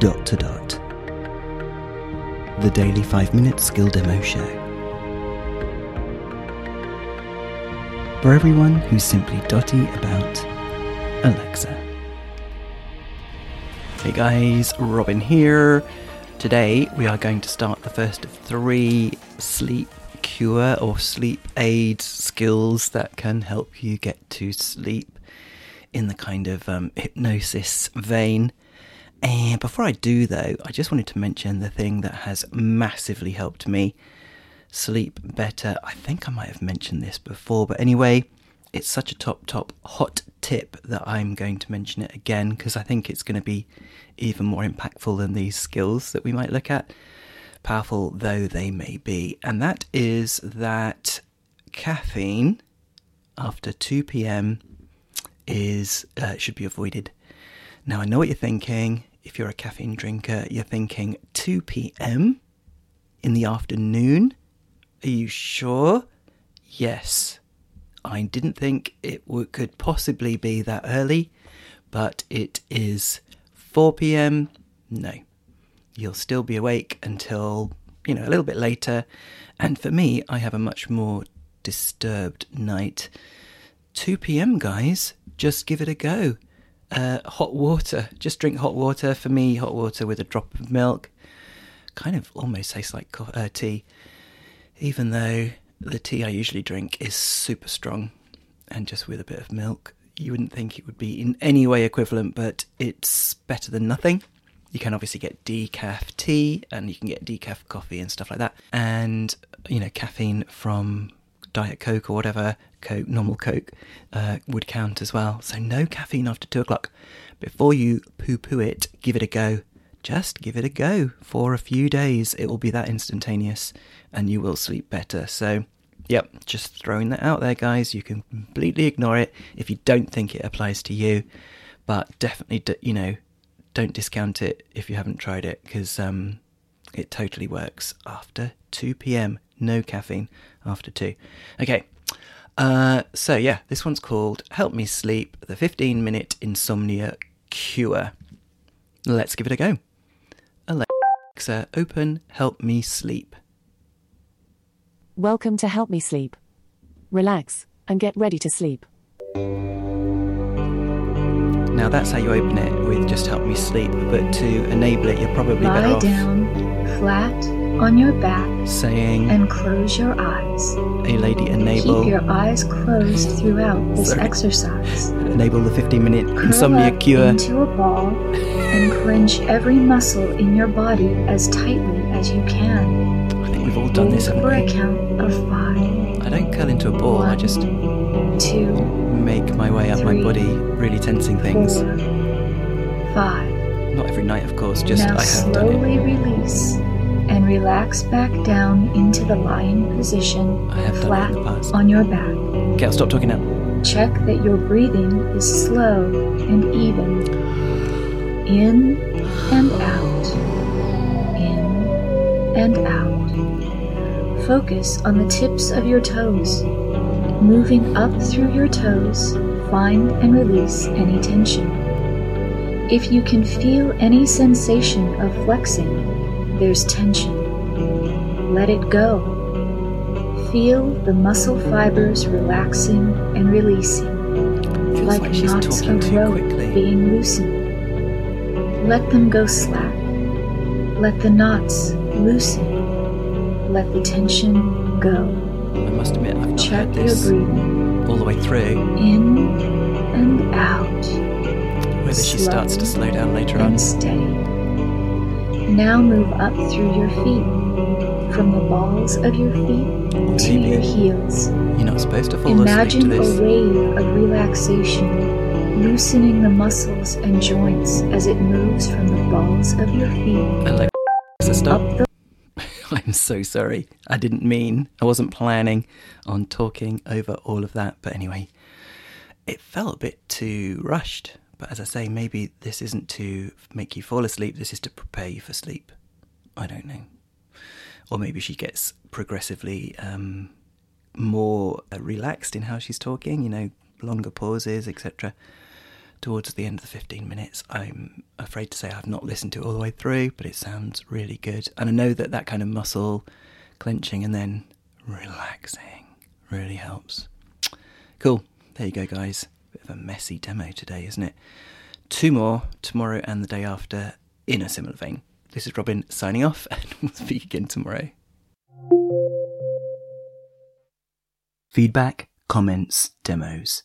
dot to dot. The Daily 5 Minute Skill Demo Show. For everyone who's simply dotty about Alexa. Hey guys, Robin here. Today we are going to start the first of three sleep cure or sleep aid skills that can help you get to sleep in the kind of um, hypnosis vein. And before I do, though, I just wanted to mention the thing that has massively helped me sleep better. I think I might have mentioned this before, but anyway, it's such a top, top hot tip that I'm going to mention it again because I think it's going to be even more impactful than these skills that we might look at, powerful though they may be. And that is that caffeine after 2 p.m. is uh, should be avoided. Now I know what you're thinking. If you're a caffeine drinker, you're thinking 2 p.m. in the afternoon. Are you sure? Yes. I didn't think it w- could possibly be that early, but it is 4 p.m. No. You'll still be awake until, you know, a little bit later. And for me, I have a much more disturbed night. 2 p.m., guys, just give it a go. Uh, hot water, just drink hot water. For me, hot water with a drop of milk. Kind of almost tastes like uh, tea, even though the tea I usually drink is super strong and just with a bit of milk. You wouldn't think it would be in any way equivalent, but it's better than nothing. You can obviously get decaf tea and you can get decaf coffee and stuff like that. And, you know, caffeine from Diet Coke or whatever, Coke, normal Coke, uh, would count as well. So no caffeine after two o'clock. Before you poo poo it, give it a go. Just give it a go for a few days. It will be that instantaneous and you will sleep better. So, yep, just throwing that out there, guys. You can completely ignore it if you don't think it applies to you, but definitely, you know, don't discount it if you haven't tried it because um, it totally works after 2 p.m. No caffeine after 2. Okay. Uh, so yeah, this one's called "Help Me Sleep: The 15-Minute Insomnia Cure." Let's give it a go. Alexa, open "Help Me Sleep." Welcome to Help Me Sleep. Relax and get ready to sleep. Now that's how you open it with "Just Help Me Sleep," but to enable it, you're probably better Lie off down, flat on your back, saying, and close your eyes. A lady, enable." Keep your eyes closed throughout this Sorry. exercise. Enable the 15 minute Curl insomnia up cure. into a ball and clench every muscle in your body as tightly as you can. I think we've all done this, haven't for a we? count of five, I don't curl into a ball, I just two, make my way up my body, really tensing things. four, five. Not every night, of course, just now I have done it. slowly release and relax back down into the lying position, I have done it flat in the past. on your back. Okay, I'll stop talking now. Check that your breathing is slow and even. In and out. In and out. Focus on the tips of your toes. Moving up through your toes, find and release any tension. If you can feel any sensation of flexing, there's tension. Let it go. Feel the muscle fibers relaxing and releasing Feels like, like, knots of rope quickly. being loosened. Let them go slack. Let the knots loosen. Let the tension go. I must admit, I've not Check heard your this breathing all the way through. in and out. Whether she starts to slow down later on. steady. Now move up through your feet, from the balls of your feet to your heels. You're not supposed to fall asleep to Imagine this. a wave of relaxation, loosening the muscles and joints as it moves from the balls of your feet Alexa, stop. I'm so sorry. I didn't mean. I wasn't planning on talking over all of that. But anyway, it felt a bit too rushed. But as I say, maybe this isn't to make you fall asleep, this is to prepare you for sleep. I don't know. Or maybe she gets progressively um, more uh, relaxed in how she's talking, you know, longer pauses, etc. towards the end of the 15 minutes. I'm afraid to say I've not listened to it all the way through, but it sounds really good. And I know that that kind of muscle clenching and then relaxing really helps. Cool. There you go, guys. Bit of a messy demo today, isn't it? Two more tomorrow and the day after in a similar vein. This is Robin signing off, and we'll speak again tomorrow. Feedback, comments, demos.